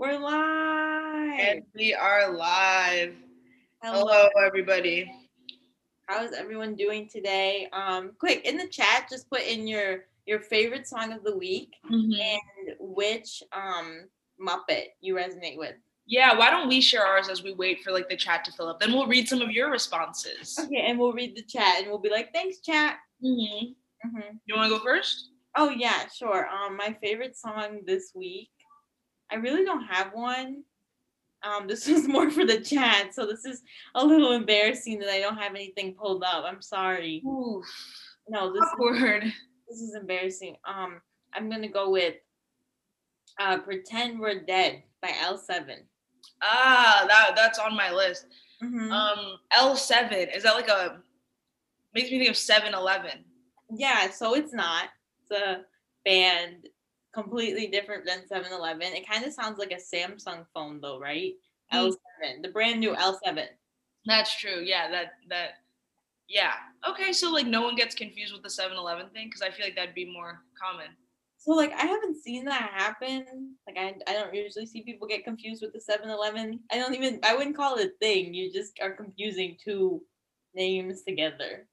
We're live. And we are live. Hello. Hello, everybody. How is everyone doing today? Um, quick in the chat, just put in your your favorite song of the week and which um Muppet you resonate with. Yeah, why don't we share ours as we wait for like the chat to fill up? Then we'll read some of your responses. Okay, and we'll read the chat and we'll be like, thanks, chat. Mm-hmm. hmm You want to go first? Oh yeah, sure. Um, my favorite song this week. I really don't have one. Um, this was more for the chat, so this is a little embarrassing that I don't have anything pulled up. I'm sorry. Ooh, No, this is, awkward. this is embarrassing. Um, I'm gonna go with uh, "Pretend We're Dead" by L7. Ah, that that's on my list. Mhm. Um, L7 is that like a makes me think of 7-Eleven. yeah, so it's not. It's a band completely different than 7-Eleven. It kind of sounds like a Samsung phone, though, right? Mm. L7, the brand new L7. That's true. Yeah, that that. Yeah. Okay, so like no one gets confused with the 7-Eleven thing because I feel like that'd be more common. So like I haven't seen that happen. Like I, I don't usually see people get confused with the 7-Eleven. I don't even I wouldn't call it a thing. You just are confusing two names together.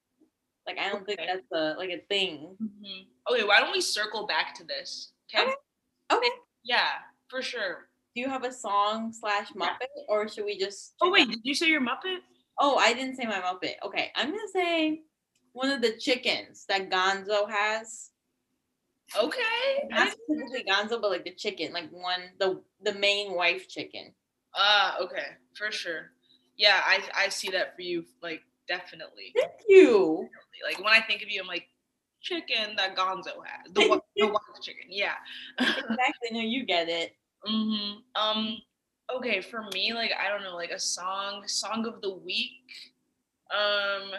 Like I don't think that's a like a thing. Mhm. Okay, why don't we circle back to this? Okay. Okay. Yeah, for sure. Do you have a song slash Muppet or should we just Oh wait, out- did you say your Muppet? Oh, I didn't say my Muppet. Okay, I'm gonna say one of the chickens that Gonzo has. Okay. Not specifically Gonzo, but like the chicken, like one the the main wife chicken. Ah, okay, for sure. Yeah, I I see that for you, like definitely. Thank you. Like when I think of you, I'm like chicken that Gonzo has, the wa- the wild chicken. Yeah. exactly. No, you get it. hmm Um. Okay, for me, like I don't know, like a song, song of the week. Um,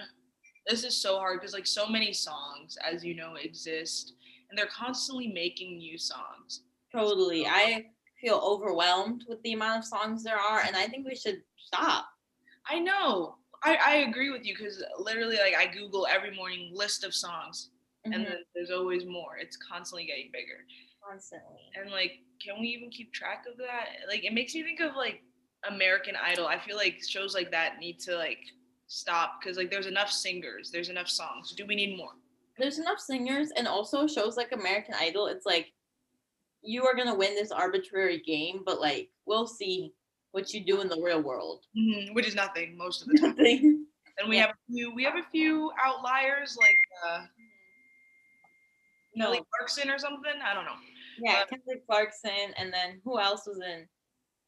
this is so hard because like so many songs, as you know, exist, and they're constantly making new songs. Totally. I feel overwhelmed with the amount of songs there are, and I think we should stop. I know. I, I agree with you because literally, like, I Google every morning list of songs, and Mhm, then there's always more. It's constantly getting bigger. constantly. And like, can we even keep track of that? Like, it makes me think of like American Idol. I feel like shows like that need to like stop because like there's enough singers, there's enough songs. Do we need more? There's enough singers, and also shows like American Idol. It's like you are gonna win this arbitrary game, but like we'll see what you do in the real world. Mhm, Which is nothing most of the time. And we Yeah. have a few. We have a few outliers like uh, No. Kelly Clarkson or something. I don't know. Yeah, Uh, Kelly Clarkson, and then who else was in?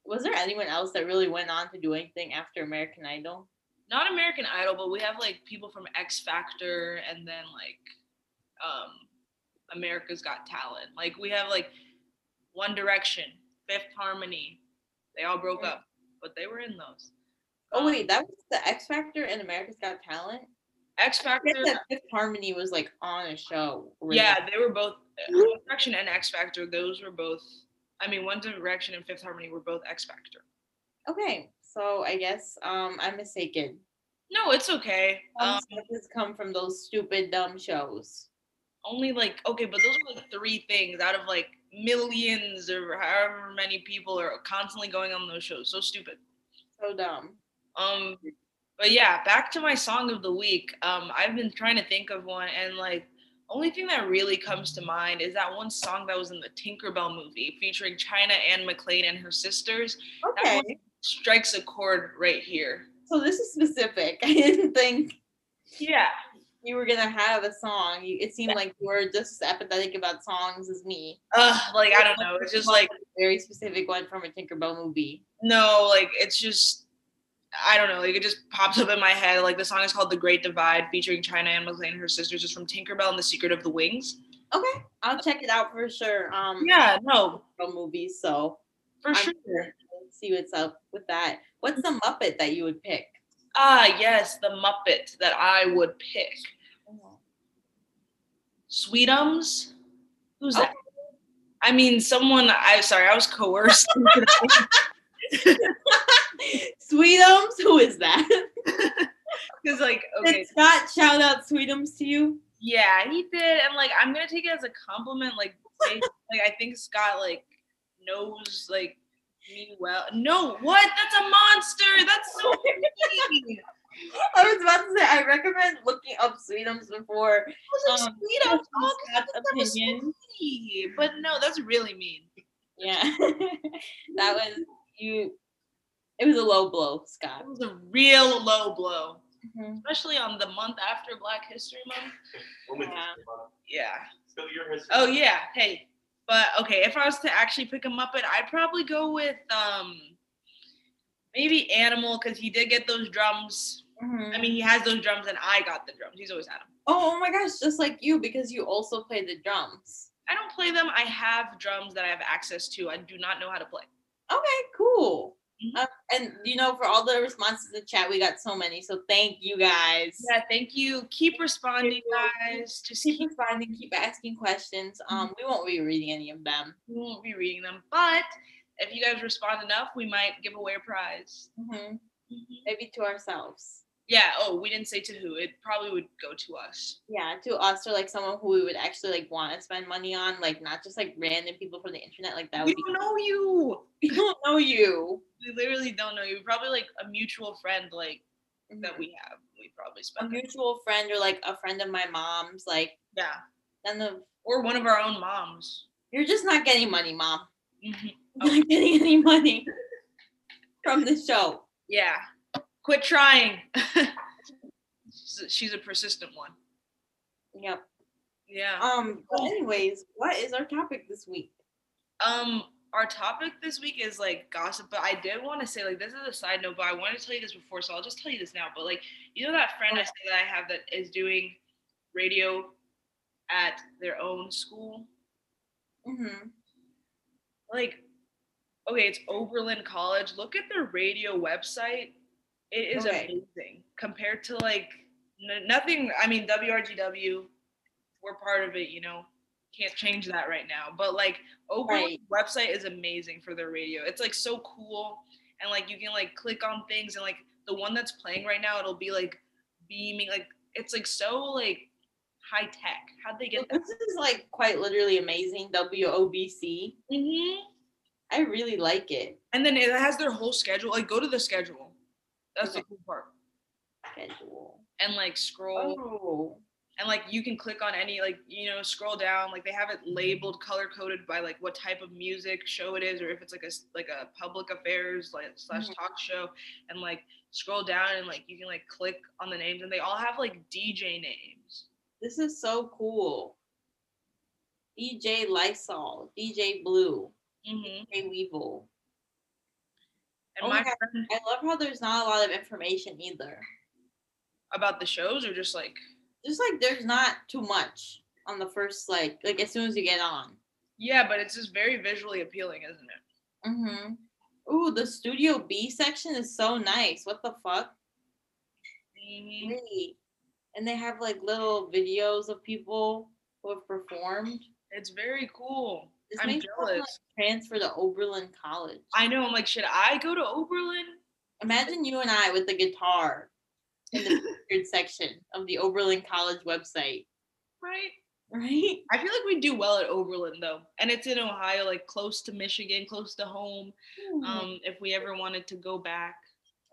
Was there anyone else that really went on to do anything after American Idol? not American Idol, but we have like people from X Factor and then like um America's Got Talent. Like we have like One Direction, Fifth Harmony. They all broke up, but they were in those. Oh Um, wait, that was the X Factor and America's Got Talent. X Factor. Fifth Harmony was like on a show. Yeah, they were both uh, One Direction and X Factor. Those were both. I mean, One Direction and Fifth Harmony were both X Factor. Okay, so I guess um I'm mistaken. No, it's okay. Um, has come from those stupid dumb shows. only like okay, but those are like three things out of like millions or however many people are constantly going on those shows. So stupid. So dumb. Um, but yeah, back to my song of the week. Um, I've been trying to think of one, and like, only thing that really comes to mind is that one song that was in the Tinkerbell movie featuring China Anne McClain and her sisters. That Okay, one strikes a chord right here. so this is specific. I didn't think Yeah. you were gonna have a song. You, it seemed like you were just as apathetic about songs as me. Uh, like I don't know. It's just like a very specific one from a Tinkerbell movie. no, like it's just I don't know. Like it just pops up in my head. Like the song is called "The Great Divide," featuring China Anne McClain and her sisters. It's from Tinkerbell and the Secret of the Wings. Okay, I'll check it out for sure. Um, Yeah, no, movies, so for I'm sure. see what's up with that. What's the Muppet that you would pick? Ah, yes, the Muppet that I would pick. Sweetums? Who's that? I mean, someone. I sorry, I was coerced. Sweetums, who is that? Because like, okay, Did Scott shout out Sweetums to you? yeah, he did, and like, I'm gonna take it as a compliment. Like, they- like I think Scott like knows like Me well. No, what? That's a monster. That's so mean. I was about to say I recommend looking up Sweetums before I was like, Um, sweet, I'm Scott's all that was opinion. sweet. But no, that's really mean. Yeah. that was you it was a low blow, Scott. It was a real low blow, Mhm. especially on the month after Black History Month. Women's Yeah. History Month. Yeah. Still your history. Oh yeah. Hey. But okay, if I was to actually pick a Muppet, I'd probably go with um maybe Animal because he did get those drums. Mhm. I mean, he has those drums, and I got the drums. He's always had them. Oh, oh my gosh, just like you because you also play the drums. I don't play them. I have drums that I have access to. I do not know how to play. Okay, cool. Mhm. Um, and you know, for all the responses in the chat, we got so many. So thank you guys. Yeah, thank you. Keep responding, guys. Just Keep keep. responding, keep asking questions. Um, we won't be reading any of them. We won't be reading them, but if you guys respond enough, we might give away a prize. hmm Maybe to ourselves. Yeah. Oh, we didn't say to who. It probably would go to us. Yeah, to us or like someone who we would actually like want to spend money on, like not just like random people from the internet. Like that We would don't know you. We don't know you. We literally don't know you. Probably like a mutual friend, like that Mhm. we have. We probably a spend. it. mutual friend or like a friend of my mom's. Like Yeah. then the Or one of our own moms. you're just not getting money, mom. Mhm. You're not getting any money from the show. Yeah. Quit trying. she's, a, she's a persistent one. Yep. Yeah. Um. But anyways, what is our topic this week? Um, our topic this week is like gossip, but I did want to say like this is a side note, but I wanted to tell you this before, so I'll just tell you this now. But like, you know that friend I said that I have that is doing radio at their own school? Mm-hmm. Like, okay, it's Oberlin College. Look at their radio website. It is Okay. amazing compared to like n- nothing. I mean, WRGW, we're part of it, you know. Can't change that right now. But like Oberlin's Right. website is amazing for their radio. It's like so cool. And like you can like click on things and like the one that's playing right now, it'll be like beaming, like it's like so like high tech. How'd they get that? This is like quite literally amazing. WOBC. Mm-hmm. I really like it. And then it has their whole schedule. Like go to the schedule. That's the cool part. Schedule. And like scroll Oh. and like you can click on any like you know scroll down like they have it labeled color coded by like what type of music show it is or if it's like a like a public affairs like slash Mhm. talk show and like scroll down and like you can like click on the names and they all have like DJ names. This is so cool. DJ Lysol, DJ Blue, Mm-hmm. DJ Weevil. And Oh my my God. friend I love how there's not a lot of information either. about the shows or just like Just like there's not too much on the first like like as soon as you get on. yeah, but it's just very visually appealing, isn't it? Mm-hmm. Ooh, the Studio B section is so nice. What the fuck? Mhm. Really? And they have like little videos of people who have performed. It's very cool. This I'm makes me wanna, jealous. like, transfer to Oberlin College. I know. I'm like, should I go to Oberlin? Imagine you and I with the guitar in the featured section of the Oberlin College website, Right. right? I feel like we do well at Oberlin though, and it's in Ohio, like close to Michigan, close to home. Um, if we ever wanted to go back,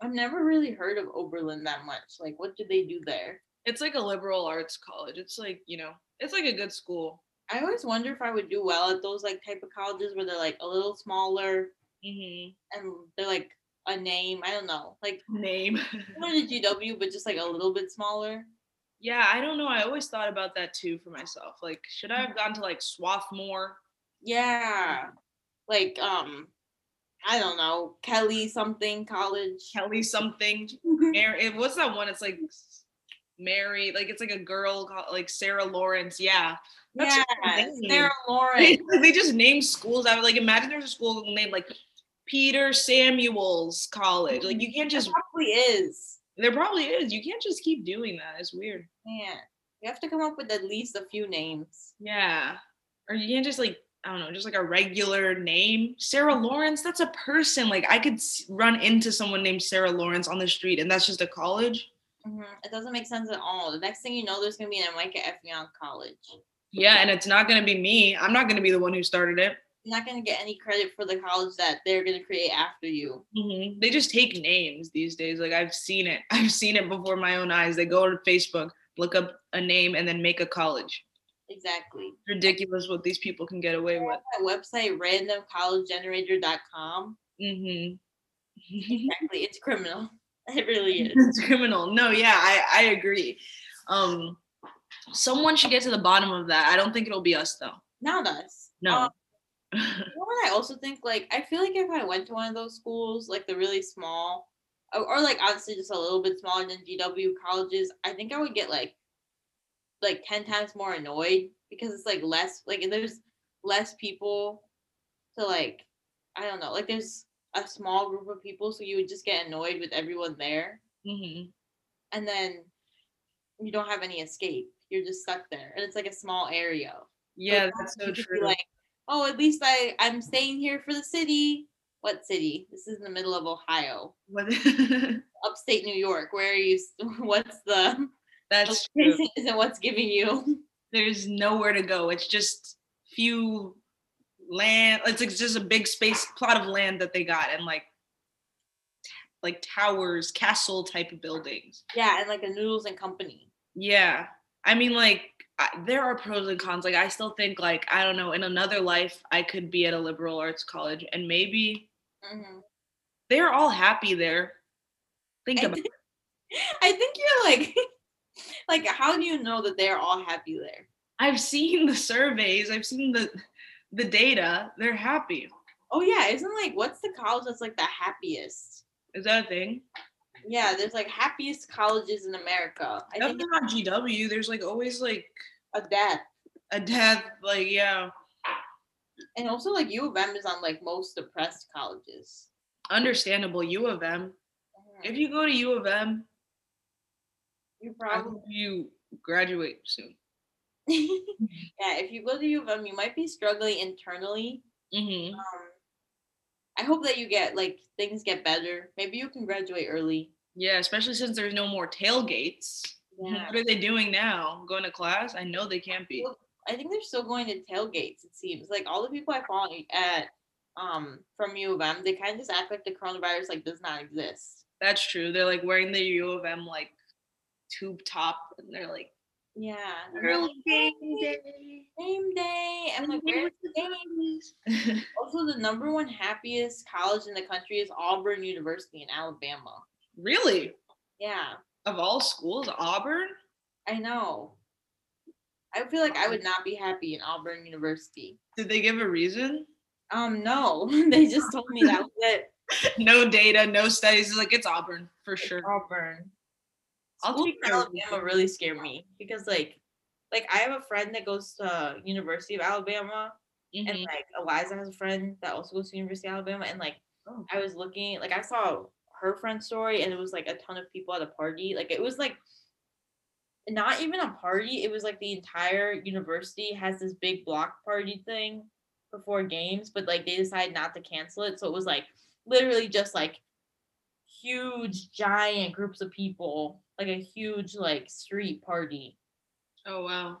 I've never really heard of Oberlin that much. Like, what do they do there? it's like a liberal arts college. It's like you know, it's like a good school. I always wonder if I would do well at those like type of colleges where they're like a little smaller hmm and they're like a name. I don't know, like Name. similar to GW, but just like a little bit smaller. yeah, I don't know. I always thought about that too for myself. Like, should I have gone to like Swarthmore? Yeah, like um, I don't know, Kelly something college. Kelly something. Mary. What's that one? It's like Mary. Like it's like a girl called like Sarah Lawrence. Yeah. That's yeah. Sarah Lauren. They, they just name schools. I would like imagine there's a school named like Peter Samuel's College. Like you can't just. probably is. There probably is. You can't just keep doing that. It's weird. Yeah. you have to come up with at least a few names. Yeah. Or you can't just like I don't know, just like a regular name. Sarah Lawrence. That's a person. Like I could run into someone named Sarah Lawrence on the street, and that's just a college. Mhm, It doesn't make sense at all. The next thing you know, there's gonna be an Micah. Young College. Yeah, and it's not gonna be me. I'm not gonna be the one who started it. you're not gonna get any credit for the college that they're gonna create after you. Mhm. They just take names these days. Like I've seen it. I've seen it before my own eyes. They go to Facebook, look up a name, and then make a college. Exactly. Ridiculous what these people can get away with. That website randomcollegegenerator.com. hmm Exactly. It's criminal. It really is. it's criminal. No, yeah, I I agree. Um, someone should get to the bottom of that. I don't think it'll be us though. Not us. No. Um, you know what I also think? Like, I feel like if I went to one of those schools, like the really small, or, or like honestly just a little bit smaller than GW colleges, I think I would get like, like ten times more annoyed because it's like less, like there's less people to like, I don't know, like there's a small group of people, so you would just get annoyed with everyone there, Mhm. and then you don't have any escape. You're just stuck there, and it's like a small area. Yeah, But that's so you could be true. Like, oh, at least I I'm staying here for the city. What city? This is in the middle of Ohio, What- upstate New York. Where are you? What's the that's true. Isn't what's giving you? There's nowhere to go. It's just few land. It's like just a big space plot of land that they got, and like like towers, castle type of buildings. Yeah, and like a Noodles and Company. Yeah. I mean, like, I, there are pros and cons. Like, I still think, like, I don't know, in another life, I could be at a liberal arts college and maybe Mhm. they're all happy there. Think I about think, I think you're like, like, how do you know that they're all happy there? I've seen the surveys, I've seen the the data. They're happy. Oh yeah, isn't like what's the college that's like the happiest? Is that a thing? Yeah, there's like happiest colleges in America. I think Definitely not GW. There's like always like a death. a death, like, yeah. And also like U of M is on like most depressed colleges. Understandable. U of M. Mm-hmm. If you go to U of M, you probably you graduate soon. yeah, if you go to U of M, you might be struggling internally. hmm Um, I hope that you get like things get better. Maybe you can graduate early. Yeah, especially since there's no more tailgates. Yeah. What are they doing now? Going to class? I know they can't be. I think they're still going to tailgates. It seems like all the people I follow at um from U of M, they kind of just act like the coronavirus like does not exist. That's true. They're like wearing the U of M like tube top, and they're like Yeah. early game day. Game day. I'm like, where's the game? Also, the number one happiest college in the country is Auburn University in Alabama. really? Yeah, Of all schools, Auburn? I know. I feel like I would not be happy in Auburn University. Did they give a reason? Um, no, they just told me that was it. no data, no studies. It's like it's Auburn for sure. Auburn. I'll take Alabama really scare me because like, like I have a friend that goes to University of Alabama, and Mhm. like Eliza has a friend that also goes to University of Alabama, and like Oh. I was looking, like I saw her friend's story, and it was like a ton of people at a party. Like it was like not even a party; it was like the entire university has this big block party thing before games, but like they decided not to cancel it, so it was like literally just like huge, giant groups of people, like a huge like street party. Oh wow.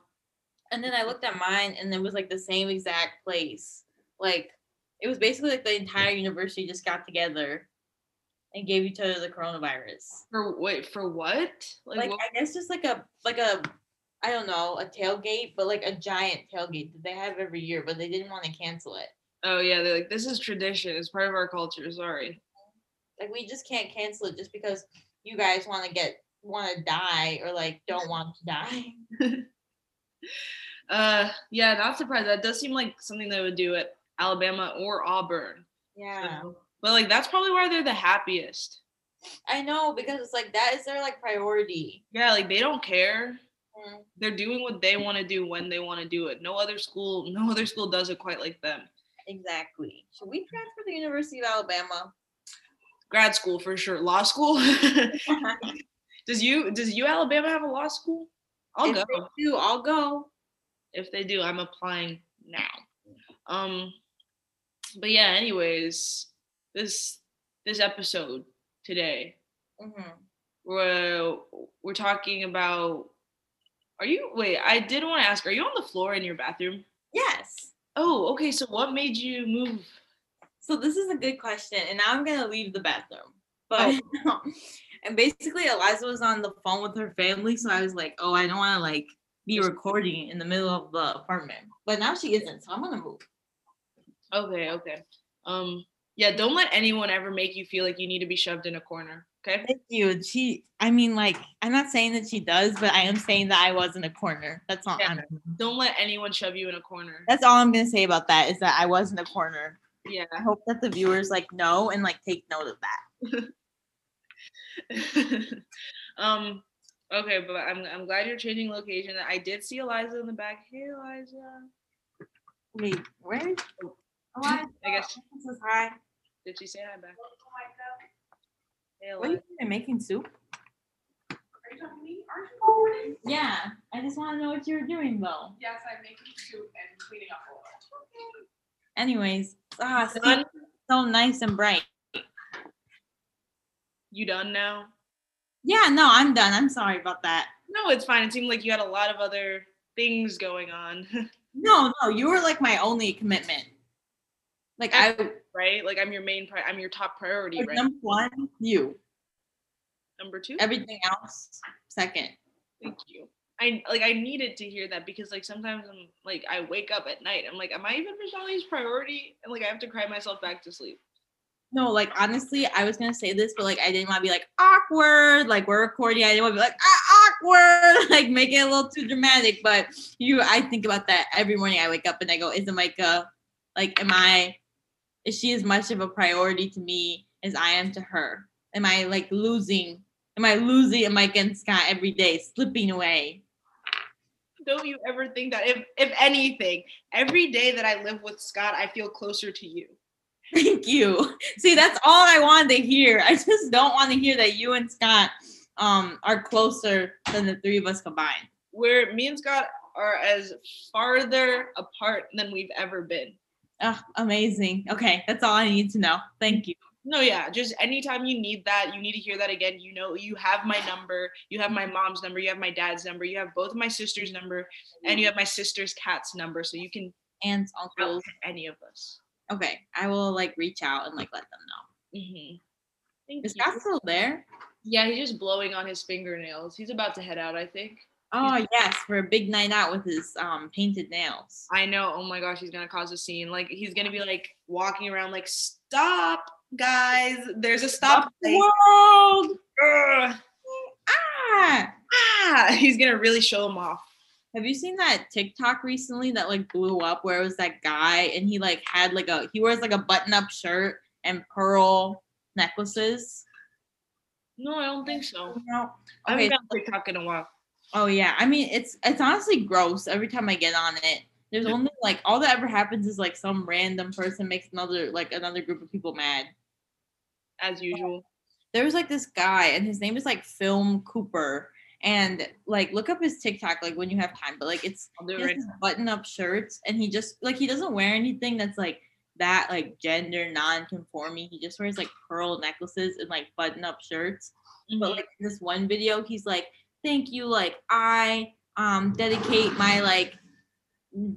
And then I looked at mine and it was like the same exact place. Like it was basically like the entire university just got together and gave each other the coronavirus. For wait, for what? Like, Like what? I guess just like a like a I don't know, a tailgate, but like a giant tailgate that they have every year, but they didn't want to cancel it. Oh yeah, they're like this is tradition. It's part of our culture. Sorry. Like we just can't cancel it just because you guys want to get want to die or like don't want to die. Uh, yeah, not surprised. That does seem like something they would do at Alabama or Auburn. Yeah. So- but like that's probably why they're the happiest. I know because it's like that is their like priority. Yeah, like they don't care. Mm. They're doing what they want to do when they want to do it. No other school, no other school does it quite like them. Exactly. Should we transfer to the University of Alabama? Grad school for sure. Law school. does you does you Alabama have a law school? I'll if go. they do, I'll go. if they do, I'm applying now. Um, but yeah, anyways, this this episode today, hmm we're we're talking about. Are you wait? I did want to ask. Are you on the floor in your bathroom? Yes. Oh, okay. So what made you move? So this is a good question, and now I'm gonna leave the bathroom. But and basically, Eliza was on the phone with her family, so I was like, oh, I don't want to like be recording in the middle of the apartment. But now she isn't, so I'm gonna move. Okay, okay. Um, yeah, don't let anyone ever make you feel like you need to be shoved in a corner. Okay. Thank you. She, I mean, like, I'm not saying that she does, but I am saying that I was in a corner. That's all. Yeah. Don't let anyone shove you in a corner. that's all I'm gonna say about that is that I was in a corner. Yeah. I hope that the viewers like know and like take note of that. um. Okay, but I'm I'm glad you're changing location. I did see Eliza in the back. Hey, Eliza. Wait, where? is- Eliza, I guess this is hi. did she say hi back? Hey, What are you doing? Making soup? Are you talking to me? Aren't you recording? Yeah, I just want to know what you were doing though. Yes, I'm making soup and cleaning up a little. Anyways, ah, see, so nice and bright. You done now? Yeah, no, I'm done. I'm sorry about that. No, it's fine. It seemed like you had a lot of other things going on, No, no, you were like my only commitment. Like I, right? Like I'm your main pri- I'm your top priority, right? number one, you. Number two. Everything else, second. Thank you. I like I needed to hear that because like sometimes I'm like I wake up at night. I'm like, am I even Vishali's priority? And like I have to cry myself back to sleep. No, like honestly, I was gonna say this, but like I didn't want to be like awkward. Like we're recording, I didn't want to be like ah, awkward, like make it a little too dramatic. But you, I think about that every morning. I wake up and I go, "Is Micah, like, am I? Is she as much of a priority to me as I am to her? Am I like losing? Am I losing Micah and Scott every day, slipping away? Don't you ever think that if if anything, every day that I live with Scott, I feel closer to you. Thank you. See, that's all I wanted to hear. I just don't want to hear that you and Scott um are closer than the three of us combined. Where me and Scott are as farther apart than we've ever been. Oh, amazing. Okay, that's all I need to know. Thank you. No, yeah, just anytime you need that, you need to hear that again. You know, you have my number, you have my mom's number, you have my dad's number, you have both my sister's number, and you have my sister's cat's number, so you can and uncles. any of us. Okay, I will like reach out and like let them know. Mm-hmm. Is you. Scott still there? Yeah, he's just blowing on his fingernails. He's about to head out, I think. Oh yes, for a big night out with his um painted nails. I know. Oh my gosh, he's gonna cause a scene. Like he's gonna be like walking around, like stop, guys. There's a stop. the world. Ugh. Ah. Ah, he's gonna really show him off. Have you seen that TikTok recently that like blew up where it was that guy and he like had like a he wears like a button up shirt and pearl necklaces? No, I don't think so. No. I haven't been on TikTok in a while. Oh yeah. I mean it's it's honestly gross every time I get on it. There's only like all that ever happens is like some random person makes another like another group of people mad. As usual. There was like this guy and his name is like Film Cooper. And like look up his TikTok like when you have time, but like it's I'll do he it has right button-up shirts and he just like he doesn't wear anything that's like that like gender non-conforming. He just wears like pearl necklaces and like button-up shirts. now. But like this one video, he's like, "Thank you, like I um dedicate my like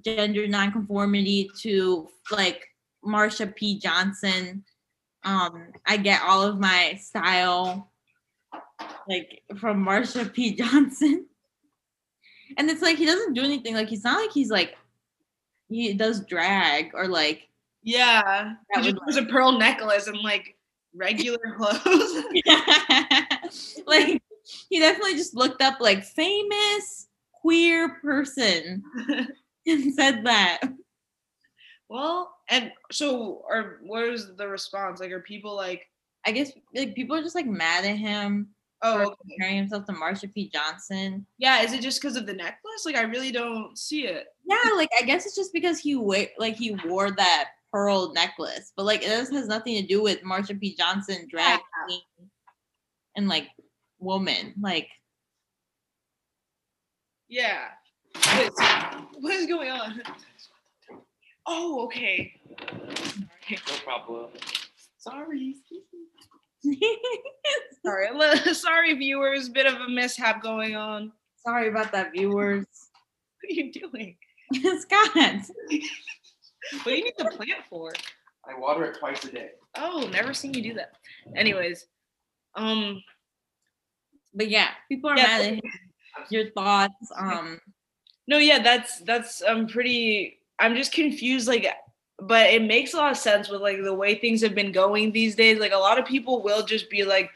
gender nonconformity to like Marsha P. Johnson. Um, I get all of my style like from Marsha P. Johnson." And it's like he doesn't do anything. Like he's not like he's like he does drag or like yeah. He just wears a pearl necklace and like regular clothes. like he definitely just looked up like famous queer person and said that. well, and so or where's the response? Like are people like, I guess like people are just like mad at him oh okay. comparing himself to Marsha P. Johnson. Yeah, is it just because of the necklace? Like I really don't see it. Yeah, like I guess it's just because he wa- like he wore that pearl necklace, but like it has nothing to do with Marsha P. Johnson drag Yeah. queen and like woman. Like Yeah. What is, what is going on? Oh, okay. No problem. Sorry. Sorry, sorry, viewers. Bit of a mishap going on. sorry about that, viewers. What are you doing? Scott. what do you need the plant for? I water it twice a day. Oh, never seen you do that. Anyways, um, But yeah, people are Yeah. mad at your thoughts. Um, no, yeah, that's that's I'm pretty. I'm just confused, like, but it makes a lot of sense with like the way things have been going these days. Like, a lot of people will just be like,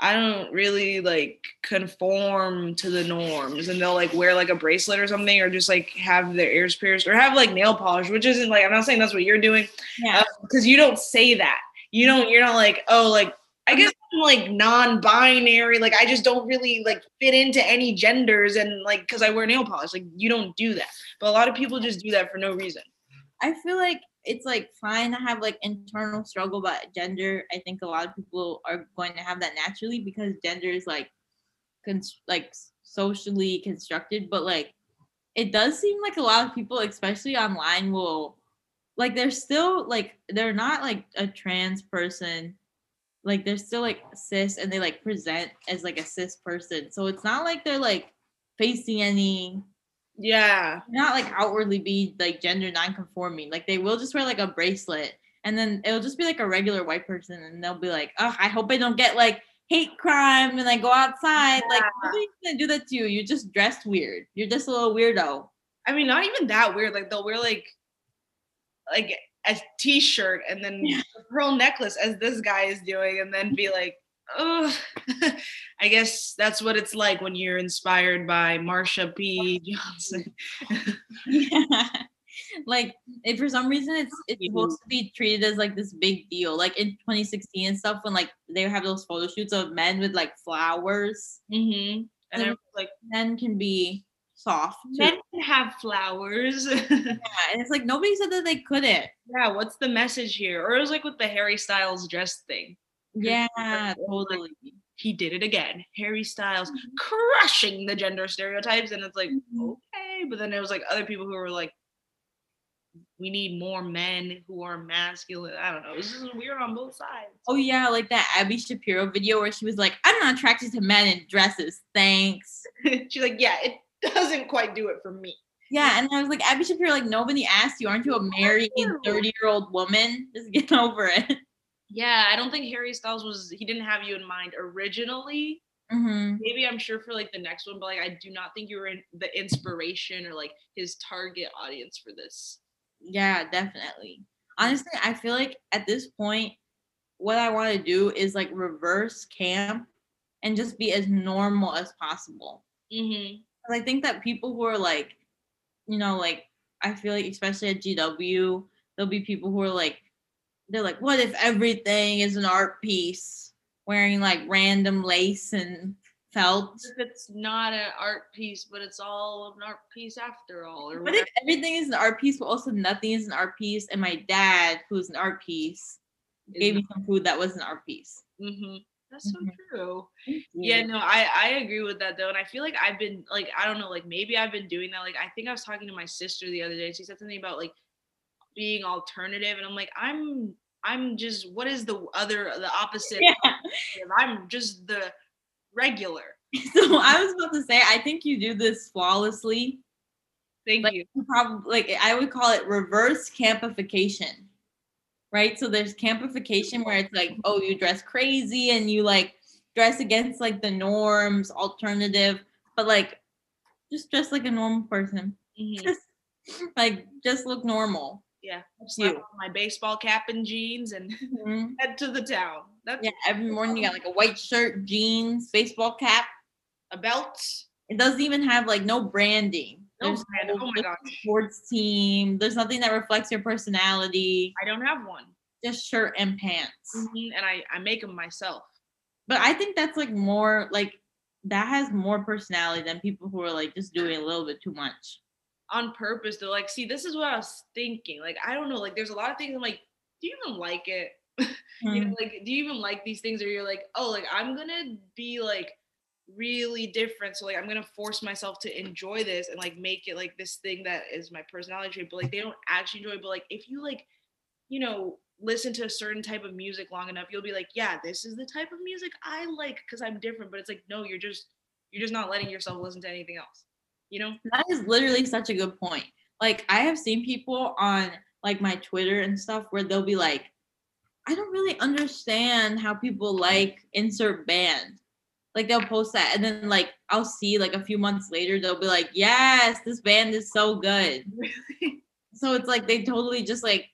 I don't really like conform to the norms, and they'll like wear like a bracelet or something, or just like have their ears pierced, or have like nail polish, which isn't like I'm not saying that's what you're doing, yeah, uh, because you don't say that. You don't. You're not like, oh, like I guess I'm like non-binary. Like I just don't really like fit into any genders, and like because I wear nail polish, like you don't do that. But a lot of people just do that for no reason. I feel like it's like fine to have like internal struggle about gender. I think a lot of people are going to have that naturally because gender is like, cons- like socially constructed. But like, it does seem like a lot of people, especially online, will like they're still like they're not like a trans person. Like they're still like cis and they like present as like a cis person. So it's not like they're like facing any Yeah. not like outwardly be like gender non-conforming. Like they will just wear like a bracelet, and then it'll just be like a regular white person, and they'll be like, "Oh, I hope I don't get like hate crime when I go outside." Like nobody's gonna do that to you. You're just dressed weird. You're just a little weirdo. I mean, not even that weird. Like they'll wear like like a t-shirt and then Yeah. a pearl necklace as this guy is doing, and then be like, oh, I guess that's what it's like when you're inspired by Marsha P. Johnson. yeah. Like if for some reason it's it's supposed to be treated as like this big deal. Like in 2016 and stuff, when like they have those photo shoots of men with like flowers, Mm-hmm. And was like, men can be soft too. men can have flowers. Yeah, and it's like nobody said that they couldn't. yeah, what's the message here? Or it was like with the Harry Styles dress thing. Yeah, totally. He did it again. Harry Styles crushing the gender stereotypes. And it's like, Mhm. okay. But then it was like other people who were like, we need more men who are masculine. I don't know. It was just weird on both sides. Oh yeah, like that Abby Shapiro video where she was like, "I'm not attracted to men in dresses, thanks." She's like, yeah, it doesn't quite do it for me. Yeah, and I was like, Abby Shapiro, like nobody asked you, aren't you a married 30 year old woman? Just get over it. Yeah, I don't think Harry Styles was, he didn't have you in mind originally. hmm Maybe I'm sure for like the next one, but like I do not think you were in the inspiration or like his target audience for this. Yeah, definitely. Honestly, I feel like at this point, what I want to do is like reverse camp and just be as normal as possible. Mm-hmm. I think that people who are like, you know, like I feel like especially at GW, there'll be people who are like, they're like, what if everything is an art piece, wearing like random lace and felt? If it's not an art piece, but it's all an art piece after all, or What if everything is an art piece, but also nothing is an art piece? And my dad, who's an art piece, gave me some food that was an art piece. Mm-hmm. That's so Mhm. true. Yeah, no, I I agree with that though, and I feel like I've been like I don't know, like maybe I've been doing that. Like I think I was talking to my sister the other day. She said something about like being alternative, and I'm like I'm I'm just what is the other the opposite? Yeah. I'm just the regular. So I was about to say, I think you do this flawlessly. Thank Like, you. Probably, like I would call it reverse campification, right? So there's campification where it's like, oh, you dress crazy and you like dress against like the norms, alternative, but like just dress like a normal person. Mhm. Just like just look normal. Yeah, you. my baseball cap and jeans and Mhm. head to the town. That's Yeah, every morning you got like a white shirt, jeans, baseball cap. a belt. It doesn't even have like no branding. No There's brand. Oh my gosh. sports team. There's nothing that reflects your personality. I don't have one, Just shirt and pants. Mhm, and I I make them myself. But I think that's like more like that has more personality than people who are like just doing a little bit too much. On purpose though. Like, see, this is what I was thinking. Like, I don't know. Like, there's a lot of things I'm like, do you even like it? You know, Mm. like, do you even like these things? Or you're like, oh, like I'm gonna be like really different. So like I'm gonna force myself to enjoy this and like make it like this thing that is my personality trait. But like they don't actually enjoy. it. But like if you like, you know, listen to a certain type of music long enough, you'll be like, yeah, this is the type of music I like because I'm different. But it's like, no, you're just you're just not letting yourself listen to anything else. You know? That is literally such a good point. Like I have seen people on like my Twitter and stuff where they'll be like, I don't really understand how people like insert band. Like they'll post that and then like I'll see like a few months later they'll be like, Yes, this band is so good. really? So it's like they totally just like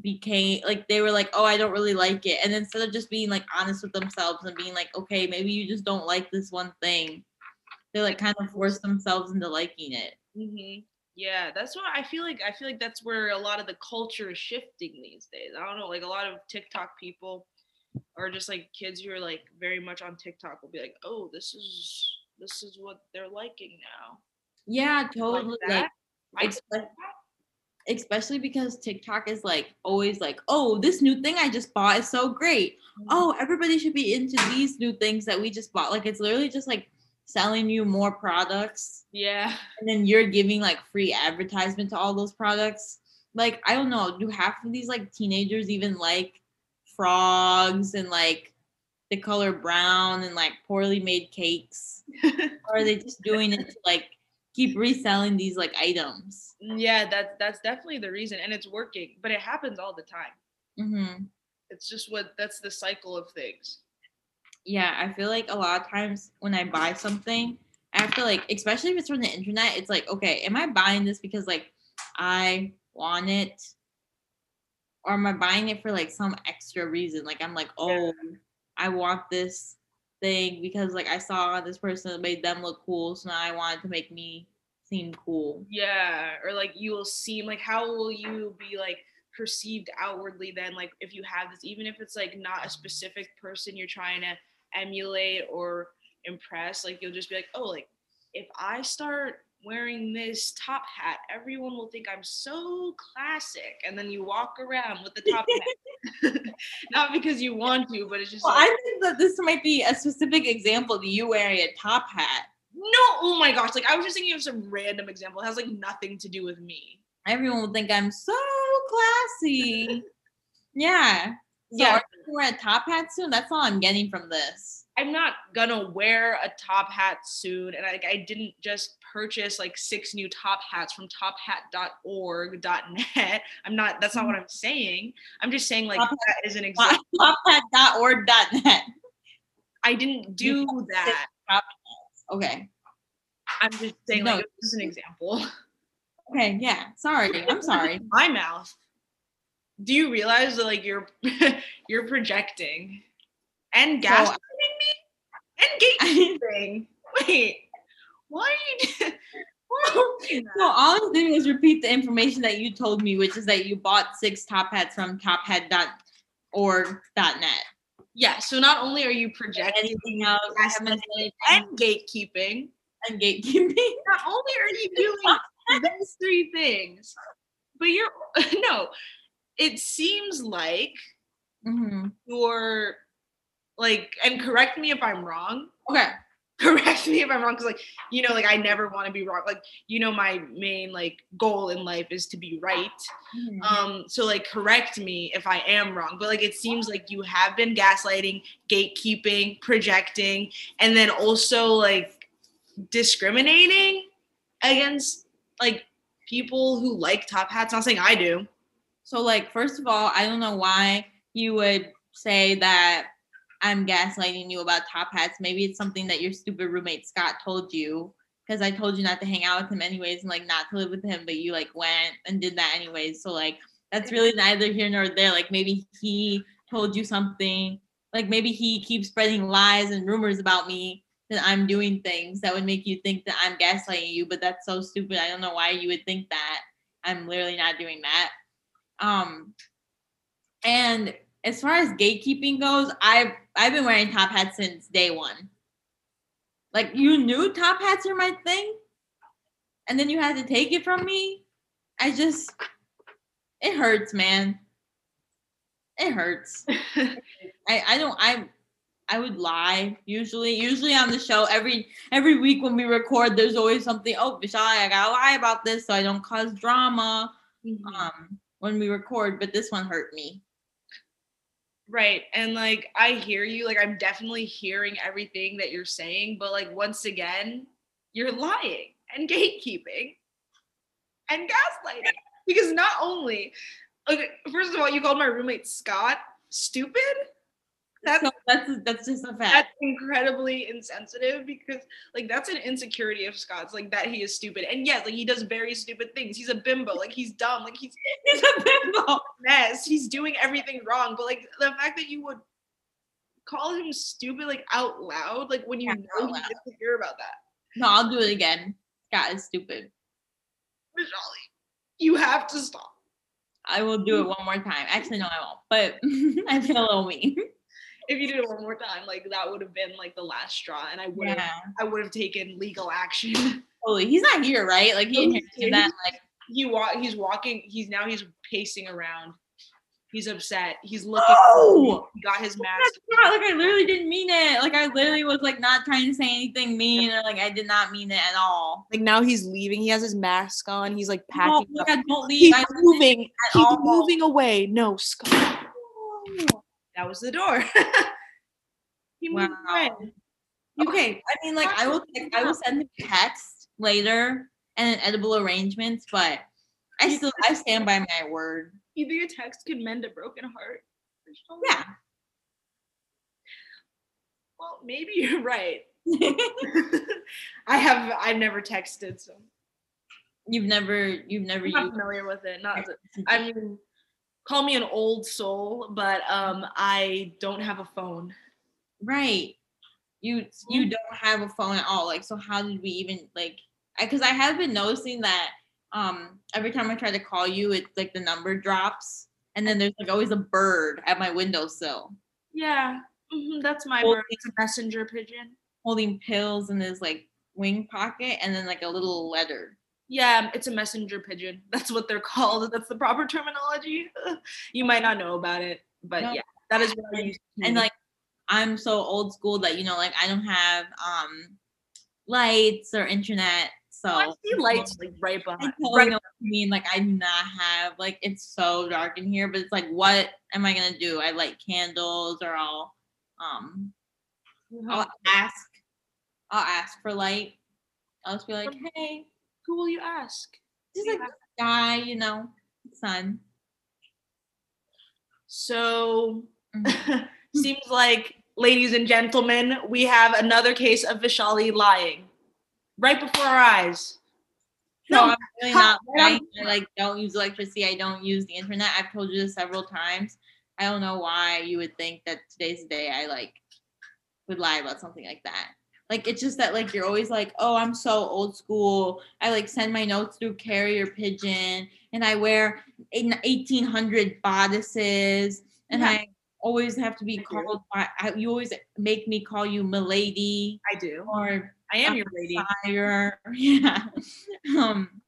became like they were like, Oh, I don't really like it. And instead of just being like honest with themselves and being like, okay, maybe you just don't like this one thing, they like kind of force themselves into liking it. hmm Yeah, that's what I feel like. I feel like that's where a lot of the culture is shifting these days. I don't know, like a lot of TikTok people or just like kids who are like very much on TikTok will be like, "Oh, this is this is what they're liking now." Yeah, totally. Like, I espe- especially because TikTok is like always like, oh, this new thing I just bought is so great. Oh, everybody should be into these new things that we just bought. Like it's literally just like selling you more products yeah, and then you're giving like free advertisement to all those products. Like, I don't know, do half of these like teenagers even like frogs and like the color brown and like poorly made cakes? or are they just doing it to like keep reselling these like items? yeah, that's that's definitely the reason, and it's working. But it happens all the time. Mm-hmm. It's just what that's the cycle of things. Yeah, I feel like a lot of times when I buy something, I have to like, especially if it's from the internet, it's like, okay, am I buying this because like I want it? Or am I buying it for like some extra reason? Like I'm like, oh, I want this thing because like I saw this person that made them look cool, so now I wanted to make me seem cool. Yeah, or like you will seem like how will you be like perceived outwardly then like if you have this even if it's like not a specific person you're trying to emulate or impress like you'll just be like oh like if I start wearing this top hat everyone will think I'm so classic and then you walk around with the top hat not because you want to but it's just Well, like, I think that this might be a specific example of you wearing a top hat. no oh my gosh like I was just thinking of some random example it has like nothing to do with me everyone will think I'm so classy. yeah. Yeah. are you wear a top hat soon? That's all I'm getting from this. I'm not gonna wear a top hat soon, and I, I didn't just purchase like six new top hats from tophat.org.net. I'm not. That's not what I'm saying. I'm just saying like Top that is an example. Tophat.org.net. I didn't do that. Okay. I'm just saying No. like this is an example. Okay. Yeah. Sorry. I'm sorry. My mouth. Do you realize that like you're you're projecting and So- gaslighting me and gatekeeping? Wait, why are you? So all I'm doing is repeat the information that you told me, which is that you bought six top hats from tophat.org.net. Yeah, so not only are you projecting Anything else? I haven't and gatekeeping, and gatekeeping. not only are you doing those three things, but you're no, it seems like hmm you're like, and correct me if I'm wrong. Okay. Correct me if I'm wrong, because like you know, like I never want to be wrong. Like you know, my main like goal in life is to be right. Mhm. Um, so like correct me if I am wrong, but like it seems like you have been gaslighting, gatekeeping, projecting, and then also like discriminating against like people who like top hats. Not saying I do. So, like, first of all, I don't know why you would say that I'm gaslighting you about top hats. Maybe it's something that your stupid roommate Scott told you because I told you not to hang out with him anyways and like not to live with him, but you like went and did that anyways. So, like, that's really neither here nor there. Like, maybe he told you something. Like, maybe he keeps spreading lies and rumors about me that I'm doing things that would make you think that I'm gaslighting you, but that's so stupid. I don't know why you would think that. I'm literally not doing that. Um, and as far as gatekeeping goes, I've I've been wearing top hats since day one. Like you knew top hats are my thing, and then you had to take it from me. I just, it hurts, man. It hurts. I I don't I. I would lie usually. Usually on the show, every every week when we record, there's always something. Oh, Vishal, I gotta lie about this so I don't cause drama um when we record, but this one hurt me. Right. And like I hear you, like I'm definitely hearing everything that you're saying, but like once again, you're lying and gatekeeping and gaslighting. because not only, okay, first of all, you called my roommate Scott stupid. That's So that's that's just a fact. that's incredibly insensitive because like that's an insecurity of Scott's, like that he is stupid. And yes, like he does very stupid things. He's a bimbo, like he's dumb, like he's He's a bimbo. mess. He's doing everything wrong. But like the fact that you would call him stupid like out loud, like when you Yeah, know loud. insecure about that. No, I'll do it again. Scott is stupid. Vishali, you have to stop. I will do it one more time. Actually, no, I won't. But I feel a little mean. If you did it one more time, like that would have been like the last straw, and I would have Yeah. I would have taken legal action. Totally. He's not here, right? Like he No, inherited he's- that. Like he walk he's walking, he's now he's pacing around. He's upset. He's looking Oh! he got his mask. that's not like I literally didn't mean it. Like I literally was like not trying to say anything mean or like I did not mean it at all. Like now he's leaving. He has his mask on. He's like No, packing. like up. I don't leave. He's I moving. He's all. moving away. No, Scott. That was the door. he moved away. Wow. Okay, I mean, like I will, like, I will send him text later and an edible arrangements, but I still, I stand by my word. You think a text could mend a broken heart? Yeah. Well, maybe you're right. I have I've never texted, so you've never, you've never I'm not used. familiar with it. Not I mean, call me an old soul, but um, I don't have a phone. Right. You, you don't have a phone at all. Like, so how did we even like? Because I, have been noticing that um every time I try to call you, it's like the number drops, and then there's like always a bird at my windowsill Yeah, mhm, that's my Well, bird. It's a messenger pigeon. holding pills in his like wing pocket, and then like a little letter. Yeah, it's a messenger pigeon. That's what they're called. That's the proper terminology. you might not know about it, but No. yeah, that is what I use. and like I'm so old school that you know like I don't have um lights or internet so I see lights like right I behind. totally Right. know what mean like I do not have like it's so dark in here but it's like what am I gonna do I light candles or I'll um I'll ask I'll ask for light I'll just be like hey Who will you ask? just like sky you know son. So Mhm. seems like, ladies and gentlemen, we have another case of Vishali lying right before our eyes. No, No, I'm really not. lying. I like don't use electricity. I don't use the internet. I've told you this several times. I don't know why you would think that today's the day I like would lie about something like that. Like it's just that like you're always like, oh, I'm so old school. I like send my notes through carrier pigeon, and I wear eighteen hundred bodices, and Yeah. I always have to be I do. called by. I, you always make me call you milady I do. or I am your lady. fire. Yeah. Um,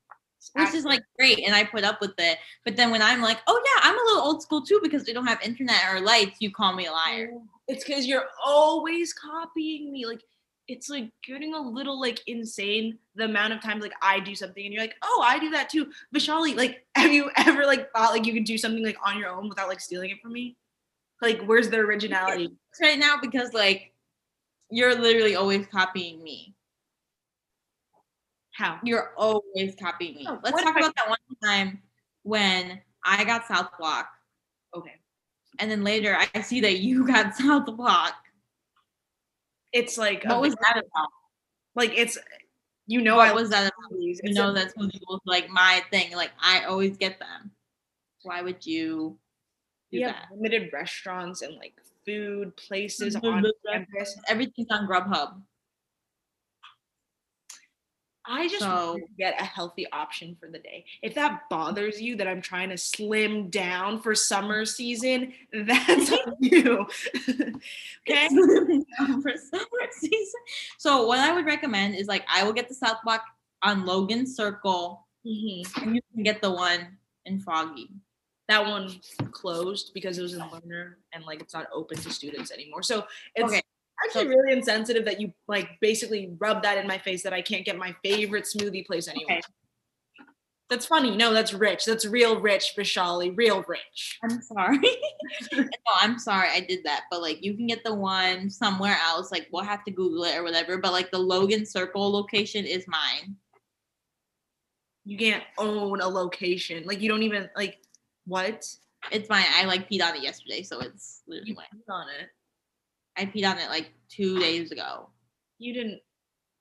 which is like great, and I put up with it. But then when I'm like, oh yeah, I'm a little old school too because we don't have internet or lights, you call me a liar. It's because you're always copying me. Like it's like getting a little like insane the amount of times like I do something and you're like, oh, I do that too. Vishali, like, have you ever like thought like you could do something like on your own without like stealing it from me? Like, where's the originality? Right now because like you're literally always copying me. How? You're always copying me. Oh, Let's talk I- about that one time when I got South Block, Okay. and then later I see that you got South Block. It's like What was that about? like it's you know I What was that about? You It's know a- that's what was like my thing. Like I always get them. Why would you do have that? limited restaurants and like food places on campus. Everything's on Grubhub. I just So- get a healthy option for the day. If that bothers you that I'm trying to slim down for summer season, that's on you. okay. for summer season. So what I would recommend is like I will get the South Block on Logan Circle, Mhm. and you can get the one in Foggy. That one closed because it was in Lerner and like it's not open to students anymore. So it's Okay, actually so- really insensitive that you like basically rub that in my face that I can't get my favorite smoothie place anymore. Okay. That's funny. No, that's rich. That's real rich, Vishali. Real rich. I'm sorry. no, I'm sorry I did that, but like you can get the one somewhere else. Like we'll have to Google it or whatever. But like the Logan Circle location is mine. you can't own a location. Like you don't even like what? It's mine. I like peed on it yesterday, so it's literally mine. peed on it. I peed on it like two days ago. You didn't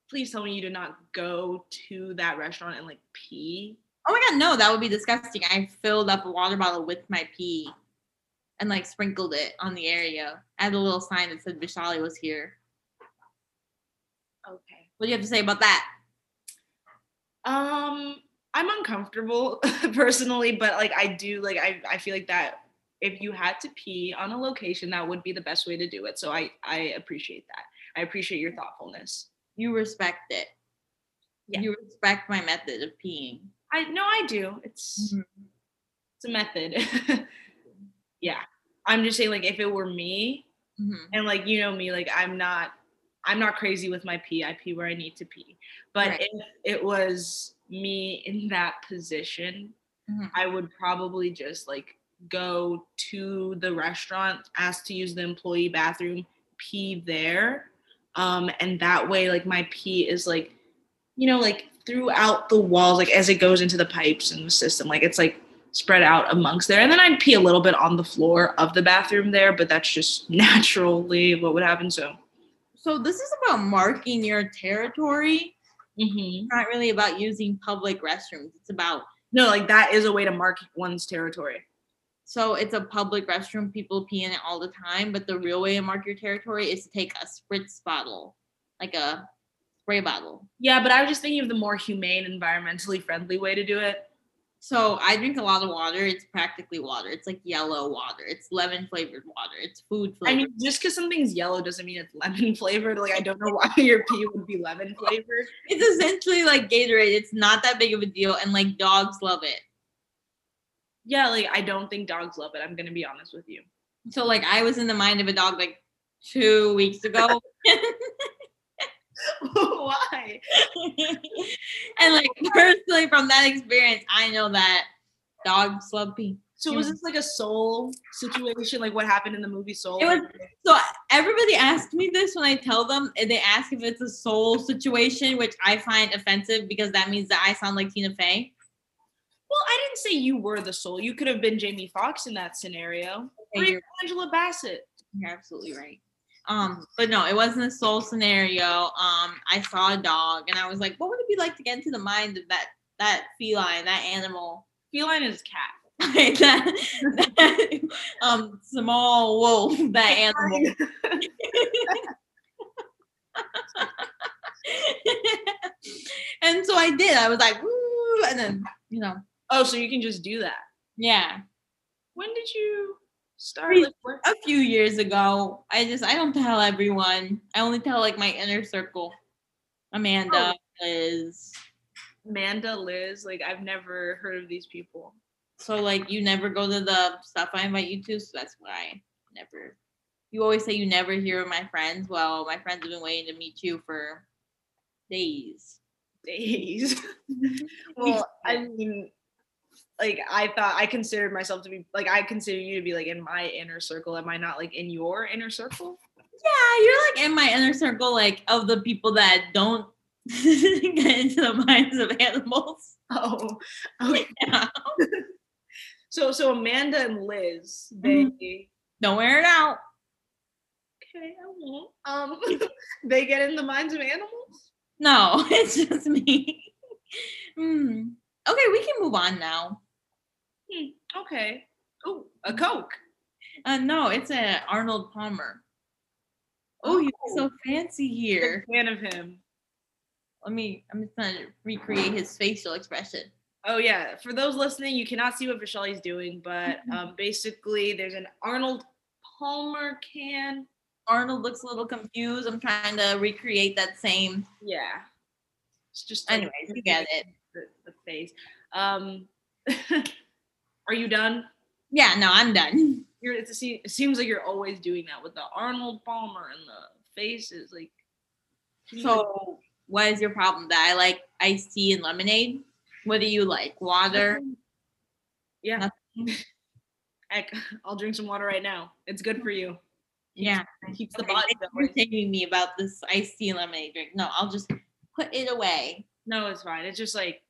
please tell me you did not go to that restaurant and like pee. Oh my god, no, that would be disgusting. I filled up a water bottle with my pee and like sprinkled it on the area. I had a little sign that said Vishali was here. Okay. What do you have to say about that? Um, I'm uncomfortable personally, but like I do like I I feel like that if you had to pee on a location, that would be the best way to do it. So I I appreciate that. I appreciate your thoughtfulness. You respect it. Yeah. You respect my method of peeing. I no, I do. It's Mhm. it's a method. yeah, I'm just saying like if it were me Mhm. and like you know me, like I'm not I'm not crazy with my pee. I pee where I need to pee. But Right. if it was me in that position, Mhm. I would probably just like go to the restaurant, ask to use the employee bathroom, pee there. Um, and that way, like my pee is like, you know, like throughout the walls, like as it goes into the pipes and the system, like it's like spread out amongst there. And then I'd pee a little bit on the floor of the bathroom there, but that's just naturally what would happen. So, So this is about marking your territory. mhm. It's not really about using public restrooms. It's about no, like that is a way to mark one's territory. So it's a public restroom. People pee in it all the time, but the real way to mark your territory is to take a spritz bottle, like a spray bottle. Yeah, but I was just thinking of the more humane, environmentally friendly way to do it. So I drink a lot of water. It's practically water. It's like yellow water. It's lemon flavored water. It's food flavored. I mean, just because something's yellow doesn't mean it's lemon flavored. Like, I don't know why your pee would be lemon flavored. it's essentially like Gatorade. It's not that big of a deal, and like dogs love it. Yeah, like I don't think dogs love it. I'm gonna be honest with you. So like I was in the mind of a dog like two weeks ago. why? and like personally from that experience, I know that dogs love pee. So was this like a soul situation? Like what happened in the movie Soul? It was so everybody asks me this when I tell them and they ask if it's a soul situation, which I find offensive because that means that I sound like Tina Fey. Well, I didn't say you were the soul. You could have been Jamie Foxx in that scenario. Or you're, Angela Bassett. you're absolutely right. Um, but no, it wasn't a soul scenario. Um, I saw a dog and I was like, what would it be like to get into the mind of that that feline, that animal? Feline is cat. That, that um small wolf, that animal. and so I did. I was like, Woo, and then you know, Oh, so you can just do that. yeah. When did you start? Like, A few years ago, I just I don't tell everyone. I only tell like my inner circle. Amanda oh. is Amanda, Liz, like I've never heard of these people. so like you never go to the stuff I invite you to, so that's why I never. You always say you never hear of my friends. Well, my friends have been waiting to meet you for days. Days. well, I mean, like I thought I considered myself to be like I consider you to be like in my inner circle. Am I not like in your inner circle? Yeah, you're like in my inner circle, like of the people that don't get into the minds of animals. Oh, okay. Yeah. So so Amanda and Liz, they Don't wear it out. okay, I won't. Um, they get in the minds of animals. No, it's just me. Hmm. Okay, we can move on now. Hmm, okay. Oh, a Coke. Uh, no, it's an Arnold Palmer. Oh, you're so fancy here. fan of him. Let me. I'm just trying to recreate his facial expression. Oh yeah, for those listening, you cannot see what Vishali's doing, but um, basically, there's an Arnold Palmer can. Arnold looks a little confused. I'm trying to recreate that same. Yeah, it's just Anyways, you get it. The, the face. Um, are you done? Yeah, no, I'm done. You're. It's a, it seems like you're always doing that with the Arnold Palmer and the faces. Like, So, what is your problem? That I like iced tea and lemonade. What do you like? Water? yeah, heck, I'll drink some water right now. It's good for you. Yeah. Keeps the Okay, body thank you going. for telling me about this iced tea and lemonade drink. No, I'll just put it away. No, it's fine. It's just like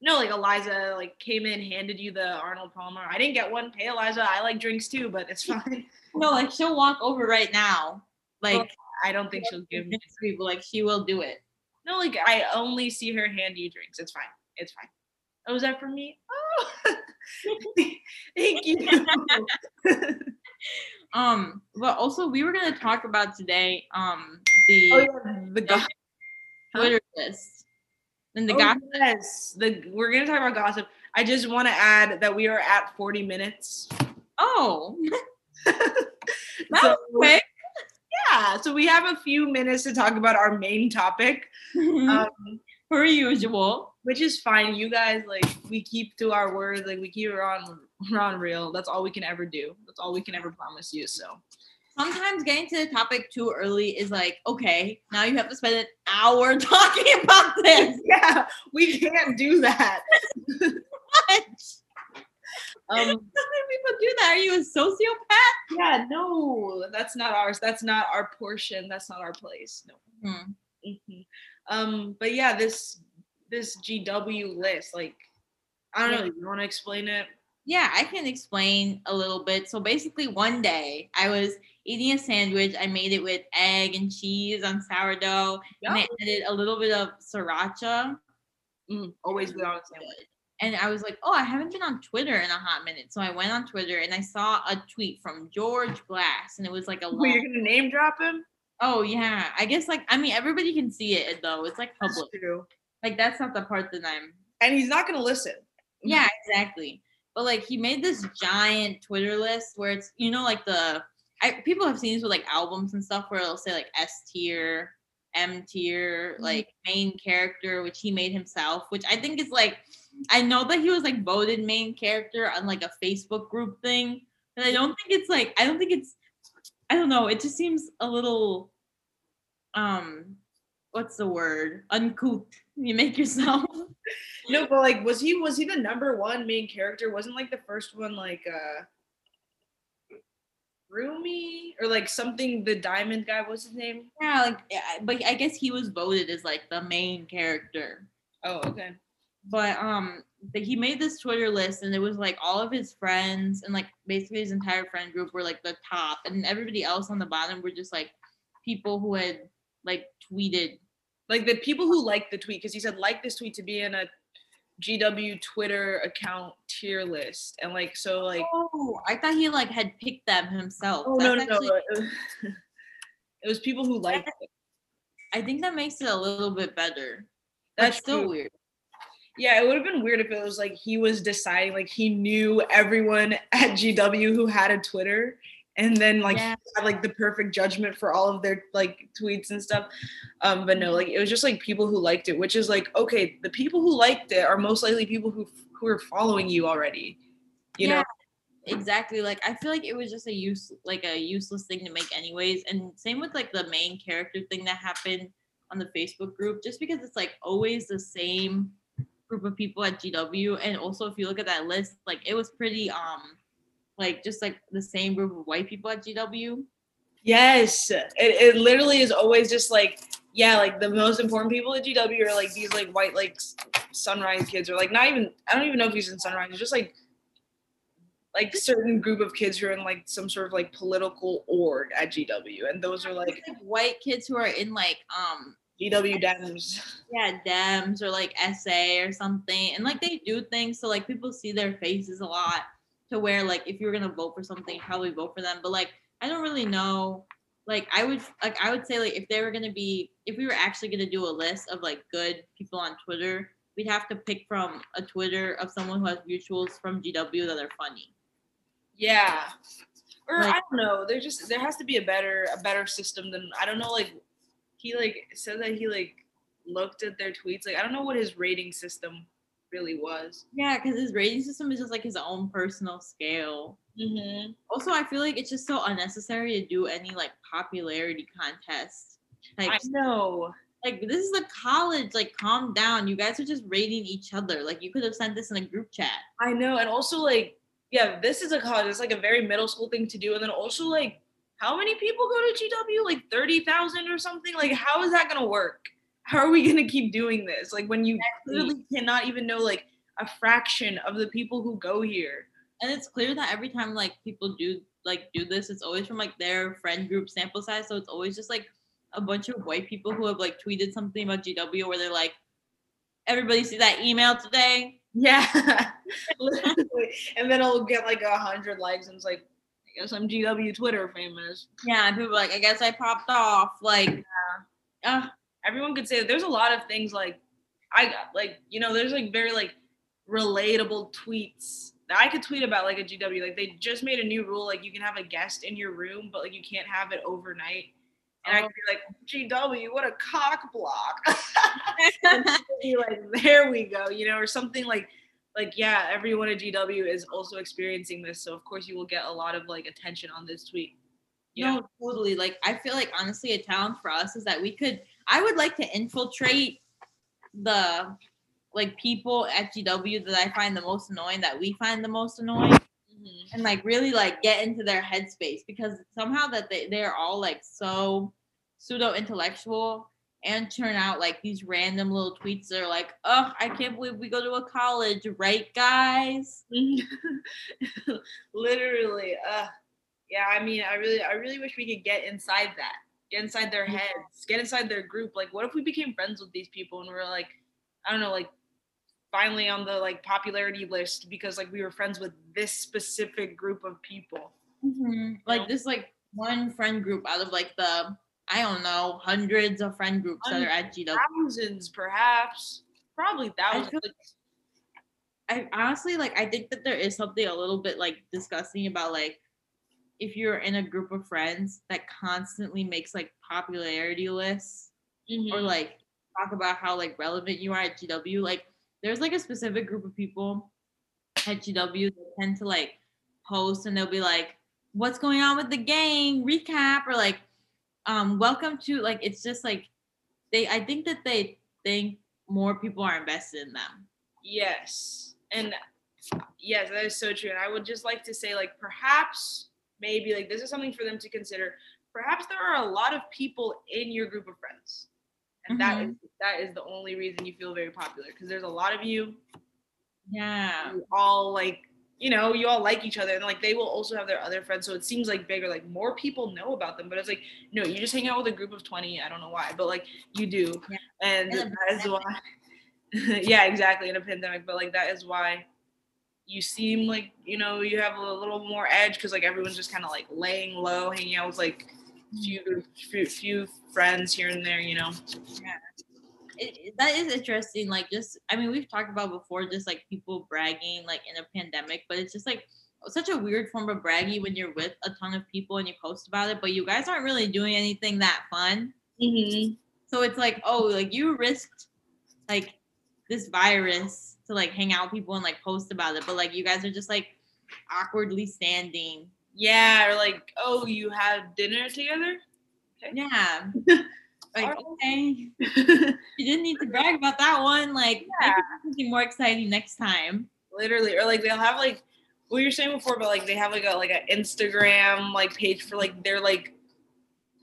No, like Eliza like came in, handed you the Arnold Palmer. I didn't get one. Hey Eliza, I like drinks too, but it's fine. No, like she'll walk over right now. Like I don't think she'll give me. next to people, like she will do it. No, like I only see her hand you drinks. It's fine. It's fine. Oh, is that for me? Oh, thank you. Um, but also we were gonna talk about today um the oh, yeah, the gossip. Twitter list. And the oh, guy yes, the we're gonna talk about gossip. I just want to add that we are at 40 minutes. oh that So- was quick. Yeah, so we have a few minutes to talk about our main topic, um, per usual. which is fine. You guys like we keep to our words, like we keep it on on real. That's all we can ever do. That's all we can ever promise you. So Sometimes getting to the topic too early is like, okay, now you have to spend an hour talking about this. yeah, we can't do that. What? Um, How many people do that? Are you a sociopath? yeah, no, that's not ours. That's not our portion. That's not our place. No. Hmm. Mhm. Um, but yeah, this this GW list, like, I don't know. You want to explain it? Yeah, I can explain a little bit. So basically, one day I was eating a sandwich. I made it with egg and cheese on sourdough, and I added a little bit of sriracha. Mm, always good on a sandwich. And I was like, oh, I haven't been on Twitter in a hot minute. So I went on Twitter and I saw a tweet from George Glass, and it was like a Wait, you're gonna name drop him? Oh yeah, I guess like I mean everybody can see it though. It's like That's public. true. Like that's not the part that I'm And he's not gonna listen. Yeah, exactly. But like he made this giant Twitter list where it's you know like the I people have seen this with like albums and stuff where it'll say like S tier, M tier, Mhm. like main character, which he made himself, which I think is like I know that he was like voted main character on like a Facebook group thing, but I don't think it's like I don't think it's I don't know, it just seems a little um what's the word? Uncouth. You make yourself. No, but like, was he was he the number one main character? Wasn't like the first one like uh Rumi or like something? The diamond guy, what's his name? Yeah, like, but I guess he was voted as like the main character. Oh, okay. But um, but he made this Twitter list, and it was like all of his friends and like basically his entire friend group were like the top, and everybody else on the bottom were just like people who had like tweeted. Like the people who liked the tweet because he said like this tweet to be in a GW Twitter account tier list, and like so like Oh, I thought he like had picked them himself. oh no no That's no, actually- it was, it was people who liked it. I think that makes it a little bit better. That's That's still true. weird. Yeah, it would have been weird if it was like he was deciding, like he knew everyone at GW who had a Twitter, and then like Yeah. had like the perfect judgment for all of their like tweets and stuff. Um, but no, like it was just like people who liked it, which is like okay, the people who liked it are most likely people who who are following you already. You know, exactly like i feel like it was just a use like a useless thing to make anyways and same with like the main character thing that happened on the facebook group just because it's like always the same group of people at gw and also if you look at that list like it was pretty um like just like the same group of white people at gw Yes, it, it literally is always just like yeah, like the most important people at GW are like these like white like Sunrise kids or like not even I don't even know if he's in Sunrise. It's just like like certain group of kids who are in like some sort of like political org at GW, and those are like like white kids who are in like um GW Dems. yeah dems or like sa or something and like they do things so like people see their faces a lot to where like if you're gonna vote for something probably vote for them but like i don't really know like i would like i would say like if they were gonna be if we were actually gonna do a list of like good people on twitter we'd have to pick from a twitter of someone who has mutuals from gw that are funny Yeah. Or Like- I don't know. There just there has to be a better a better system than I don't know. Like he like said that he like looked at their tweets. Like I don't know what his rating system really was. yeah because his rating system is just like his own personal scale Mm-hmm. also i feel like it's just so unnecessary to do any like popularity contest Like, I know. like this is a college like calm down you guys are just rating each other like you could have sent this in a group chat I know, and also like, yeah, this is a college. It's like a very middle school thing to do, and then also like, how many people go to GW? Like thirty thousand or something. Like, how is that gonna work? How are we gonna keep doing this? Like, when you Exactly. literally cannot even know like a fraction of the people who go here. and it's clear that every time like people do like do this, it's always from like their friend group sample size. So it's always just like a bunch of white people who have like tweeted something about GW where they're like, everybody see that email today? Yeah. And then it'll get like a hundred likes and it's like, I guess I'm GW Twitter famous. Yeah, and people are like, I guess I popped off. Like, uh, Everyone could say that there's a lot of things like I got like, you know, there's like very like relatable tweets that I could tweet about like a GW. Like they just made a new rule, like you can have a guest in your room, but like you can't have it overnight. And I Oh. could be like, GW, what a cock block. be like, there we go, you know, or something like like yeah, everyone at GW is also experiencing this. So of course you will get a lot of like attention on this tweet. You know? Totally. Like I feel like honestly, a talent for us is that we could. I would like to infiltrate the like people at GW that I find the most annoying, that we find the most annoying, Mhm. and like really like get into their headspace because somehow that they they're all like so pseudo intellectual and turn out like these random little tweets that are like, oh, I can't believe we go to a college, right, guys? Literally. Uh yeah, I mean, I really I really wish we could get inside that. Get inside their heads, get inside their group. Like what if we became friends with these people and we are like, I don't know, like finally on the like popularity list because like we were friends with this specific group of people. Mm-hmm. Like this, like one friend group out of like the I don't know hundreds of friend groups that are at GW. Thousands, perhaps. Probably thousands. feel- Like, I honestly like I think that there is something a little bit like disgusting about like if you're in a group of friends that constantly makes like popularity lists or mhm. like talk about how like relevant you are at GW. Like there's like a specific group of people at GW that tend to like post and they'll be like, "What's going on with the gang?" Recap or like, um, "Welcome to like." It's just like they. I think that they think more people are invested in them. Yes. And yes, that is so true. And I would just like to say, like, perhaps, maybe, like, this is something for them to consider. Perhaps there are a lot of people in your group of friends. And that is that is the only reason you feel very popular. Because there's a lot of you Yeah. who all like, you know, you all like each other. And like they will also have their other friends. So it seems like bigger, like more people know about them. But it's like, no, you just hang out with a group of 20. I don't know why, but like you do. Yeah. And that is why yeah, exactly in a pandemic, but like that is why you seem like you know you have a little more edge because like everyone's just kind of like laying low, hanging out with like few few few friends here and there, you know. it, it- that is interesting. Like, just I mean, we've talked about before, just like people bragging like in a pandemic, but it's just like such a weird form of bragging when you're with a ton of people and you post about it, but you guys aren't really doing anything that fun. Mm-hmm. So it's like, oh, like you risked like this virus to like hang out with people and like post about it, but like you guys are just like awkwardly standing. Yeah, or like oh, you had dinner together. Yeah. Like, okay. You didn't need to brag about that one. Like, Yeah. something more exciting next time. Literally, or like they'll have like what you were saying before, but like they have like a like an Instagram like page for like their like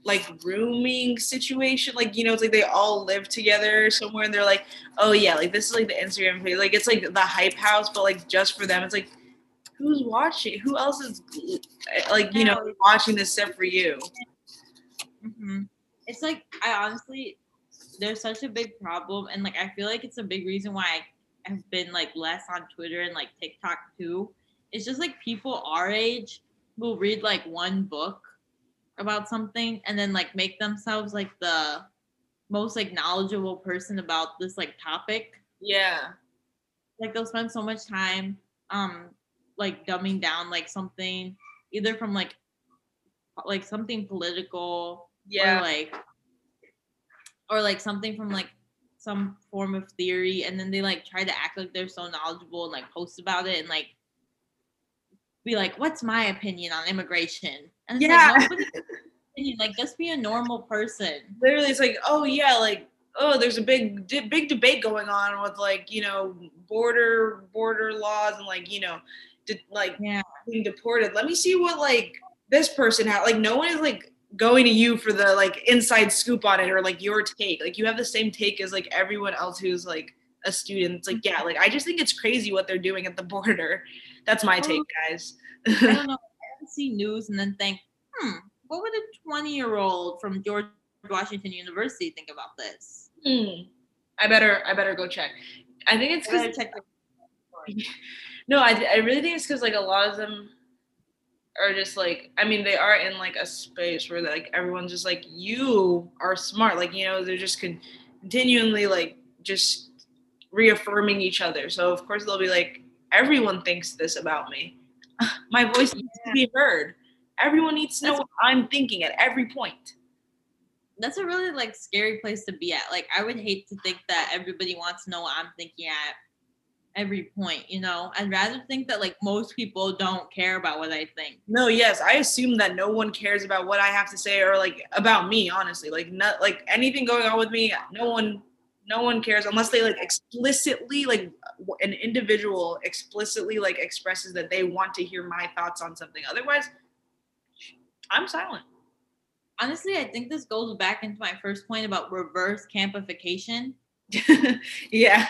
like rooming situation. Like you know, it's like they all live together somewhere, and they're like, oh yeah, like this is like the Instagram page. Like it's like the hype house, but like just for them. It's like who's watching? Who else is like you know watching this except for you? hmm It's like I honestly, there's such a big problem, and like I feel like it's a big reason why I have been like less on Twitter and like TikTok too. It's just like people our age will read like one book about something and then like make themselves like the most like knowledgeable person about this like topic. Yeah, Like they'll spend so much time um like dumbing down like something either from like like something political yeah, or like or like something from like some form of theory and then they like try to act like they're so knowledgeable and like post about it and like be like what's my opinion on immigration and it's Yeah. like opinion. like just be a normal person literally it's like oh yeah like oh there's a big big debate going on with like you know border border laws and like you know de- like Yeah. being deported let me see what like this person had like no one is like going to you for the like inside scoop on it or like your take like you have the same take as like everyone else who's like a student. It's like, yeah, mm-hmm. like I just think it's crazy what they're doing at the border. That's my take, guys. I don't know. I see news and then think, hmm, what would a 20 year old from George Washington University think about this? Hmm. I better I better go check. I think it's because the- no, I I really think it's because like a lot of them are just like I mean they are in like a space where like everyone's just like you are smart like you know they're just con- continually like just reaffirming each other. So of course they'll be like everyone thinks this about me. My voice needs to be heard. Everyone needs to know That's- what I'm thinking at every point. That's a really like scary place to be at. Like I would hate to think that everybody wants to know what I'm thinking at every point, you know? I'd rather think that like most people don't care about what I think. No, yes, I assume that no one cares about what I have to say or like about me, honestly. Like not like anything going on with me, no one no one cares unless they like explicitly like an individual explicitly like expresses that they want to hear my thoughts on something. Otherwise, I'm silent. Honestly, I think this goes back into my first point about reverse campification. yeah.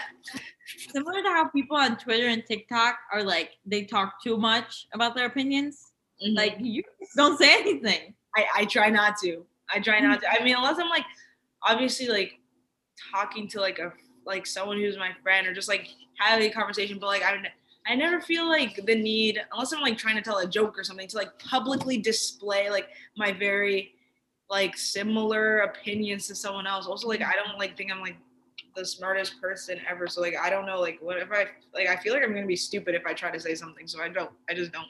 Similar to how people on Twitter and TikTok are like they talk too much about their opinions. Like Like you don't say anything. I, I try not to. I try not to. I mean, unless I'm like obviously like talking to like a like someone who's my friend or just like having a conversation, but like I don't I never feel like the need unless I'm like trying to tell a joke or something to like publicly display like my very like similar opinions to someone else. Also like I don't like think I'm like the smartest person ever. So like I don't know like what if I like I feel like I'm gonna be stupid if I try to say something. So I don't I just don't.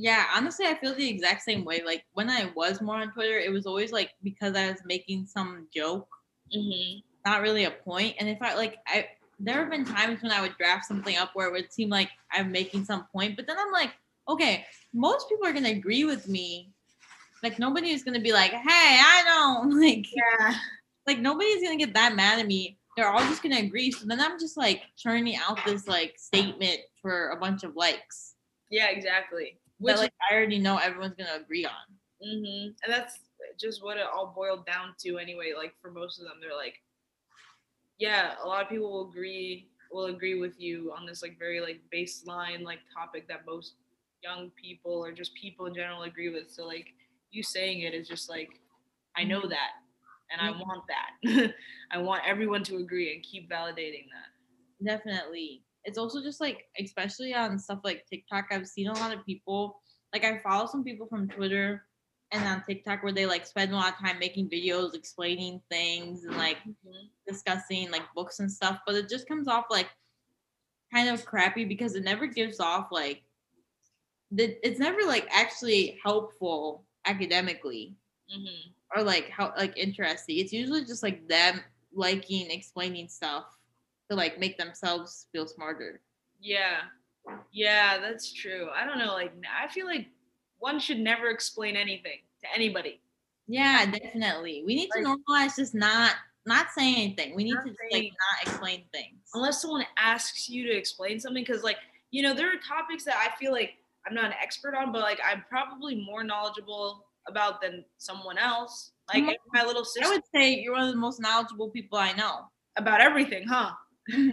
Yeah, honestly, I feel the exact same way. Like when I was more on Twitter, it was always like because I was making some joke, Mm-hmm. Not really a point. And if I like, I there have been times when I would draft something up where it would seem like I'm making some point, but then I'm like, okay, most people are gonna agree with me. Like nobody is gonna be like, hey, I don't like, Yeah. like nobody's gonna get that mad at me. They're all just gonna agree. So then I'm just like churning out this like statement for a bunch of likes Yeah, exactly. Which that like I already know everyone's gonna agree on. hmm And that's just what it all boiled down to anyway. Like for most of them, they're like, yeah, a lot of people will agree will agree with you on this like very like baseline like topic that most young people or just people in general agree with. So like you saying it is just like, I know that and I Mhm. want that. I want everyone to agree and keep validating that. Definitely. It's also just like, especially on stuff like TikTok, I've seen a lot of people, like, I follow some people from Twitter and on TikTok where they like spend a lot of time making videos explaining things and like discussing like books and stuff, but it just comes off like kind of crappy because it never gives off like, the, it's never like actually helpful academically hmm or like how like interesting. It's usually just like them liking explaining stuff to like make themselves feel smarter. Yeah. Yeah, that's true. I don't know. Like, I feel like one should never explain anything to anybody. Yeah, definitely. We need to normalize just not not saying anything. We need to just, like not explain things. Unless someone asks you to explain something. Because, like, you know, there are topics that I feel like I'm not an expert on, but like I'm probably more knowledgeable about than someone else. Like, Mhm. my little sister. I would say you're one of the most knowledgeable people I know. about everything, huh?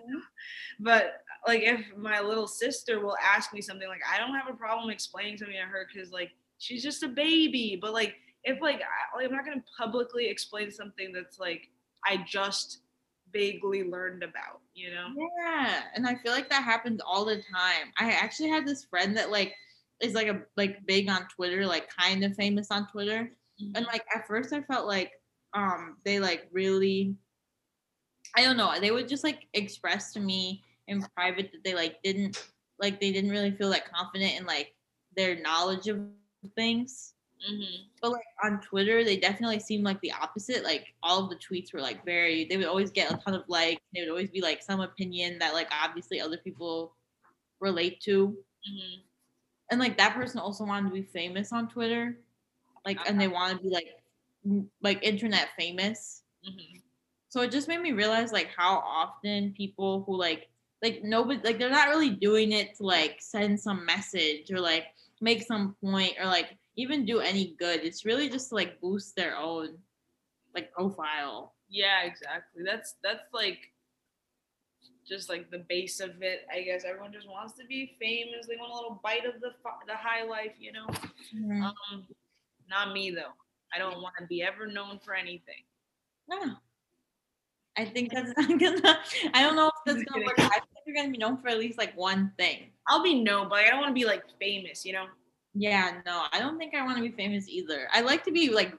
But like if my little sister will ask me something like I don't have a problem explaining something to her because like she's just a baby. But like if like, I, like I'm not gonna publicly explain something that's like I just vaguely learned about, you know? Yeah, and I feel like that happens all the time. I actually had this friend that like is like a like big on Twitter, like kind of famous on Twitter. and like at first i felt like um they like really i don't know they would just like express to me in private that they like didn't like they didn't really feel that confident in like their knowledge of things. Hmm but like on twitter they definitely seemed like the opposite. Like all of the tweets were like very they would always get a ton of likes. They would always be like some opinion that like obviously other people relate to. Hmm and like that person also wanted to be famous on twitter. Like and they want to be like m- like internet famous. Hmm so it just made me realize like how often people who like like nobody like they're not really doing it to like send some message or like make some point or like even do any good it's really just to like boost their own like profile Yeah, exactly. That's that's like just like the base of it. I guess everyone just wants to be famous. They want a little bite of the the high life, you know. Mhm. Um, not me though. I don't want to be ever known for anything. No. I think that's not gonna. I don't know if that's gonna work. I think you're gonna be known for at least like one thing. I'll be known, but I don't want to be like famous, you know. Yeah, no, I don't think I want to be famous either. I like to be like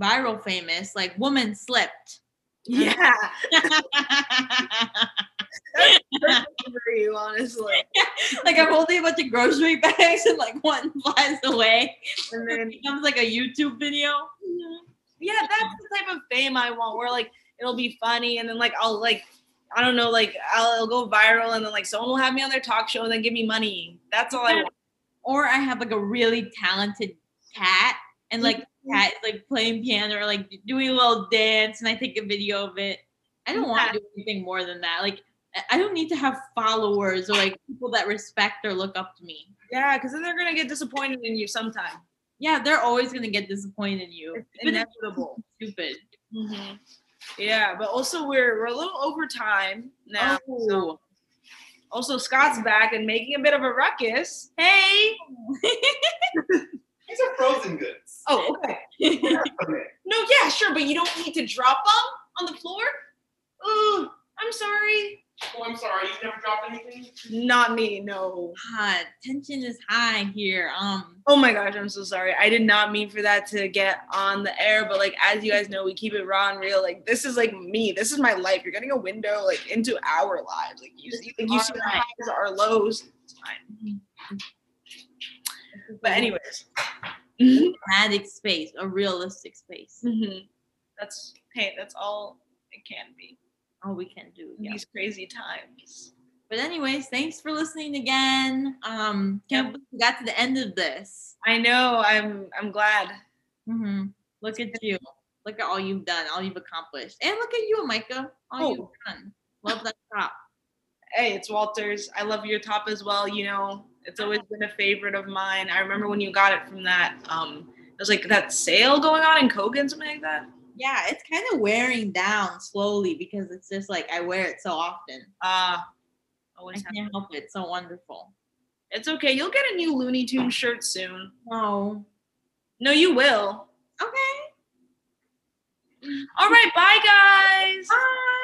viral famous, like woman slipped. Yeah, for you, honestly. like I'm holding a bunch of grocery bags and like one flies away. And It then becomes like a YouTube video. yeah, that's the type of fame I want, where like it'll be funny, and then like I'll like I don't know, like I'll it'll go viral, and then like someone will have me on their talk show and then give me money. That's all I want. Or I have like a really talented cat and like the cat is like playing piano or like doing a little dance and I take a video of it. I don't want to do anything more than that. Like I- don't need to have followers or like people that respect or look up to me. Yeah, because then they're gonna get disappointed in you sometime. Yeah, they're always gonna get disappointed in you. It's inevitable. stupid. Mhm. Yeah, but also we're we're a little over time now. So Oh. also Scott's back and making a bit of a ruckus. Hey. These are frozen goods. Oh, okay. Okay. No, yeah, sure, but you don't need to drop them on the floor. Ooh, I'm sorry. Oh, I'm sorry. You never dropped anything? Not me, no. God, tension is high here. Um, Oh my gosh, I'm so sorry. I did not mean for that to get on the air, but like as you guys know, we keep it raw and real. Like this is like me. This is my life. You're getting a window like into our lives. Like you see, like, you see our Alright. highs, our lows. It's fine. But anyways. dramatic space, a realistic space. Mhm. That's hey, that's all it can be. All we can do. Yeah. These crazy times. But anyways, thanks for listening again. Um, can't believe we got to the end of this. I know. I'm I'm glad. hmm Look at you. Look at all you've done, all you've accomplished, and look at you, Micah. All you've Oh. done. Love that top. Hey, it's Walters. I love your top as well. You know, it's always been a favorite of mine. I remember when you got it from that. Um, it was like that sale going on in Kogan, something like that. Yeah, it's kind of wearing down slowly because it's just like I wear it so often. Uh I always have. can't help it. So wonderful. It's okay. You'll get a new Looney Tune shirt soon. No. No, you will. Okay. All right, bye guys. Bye.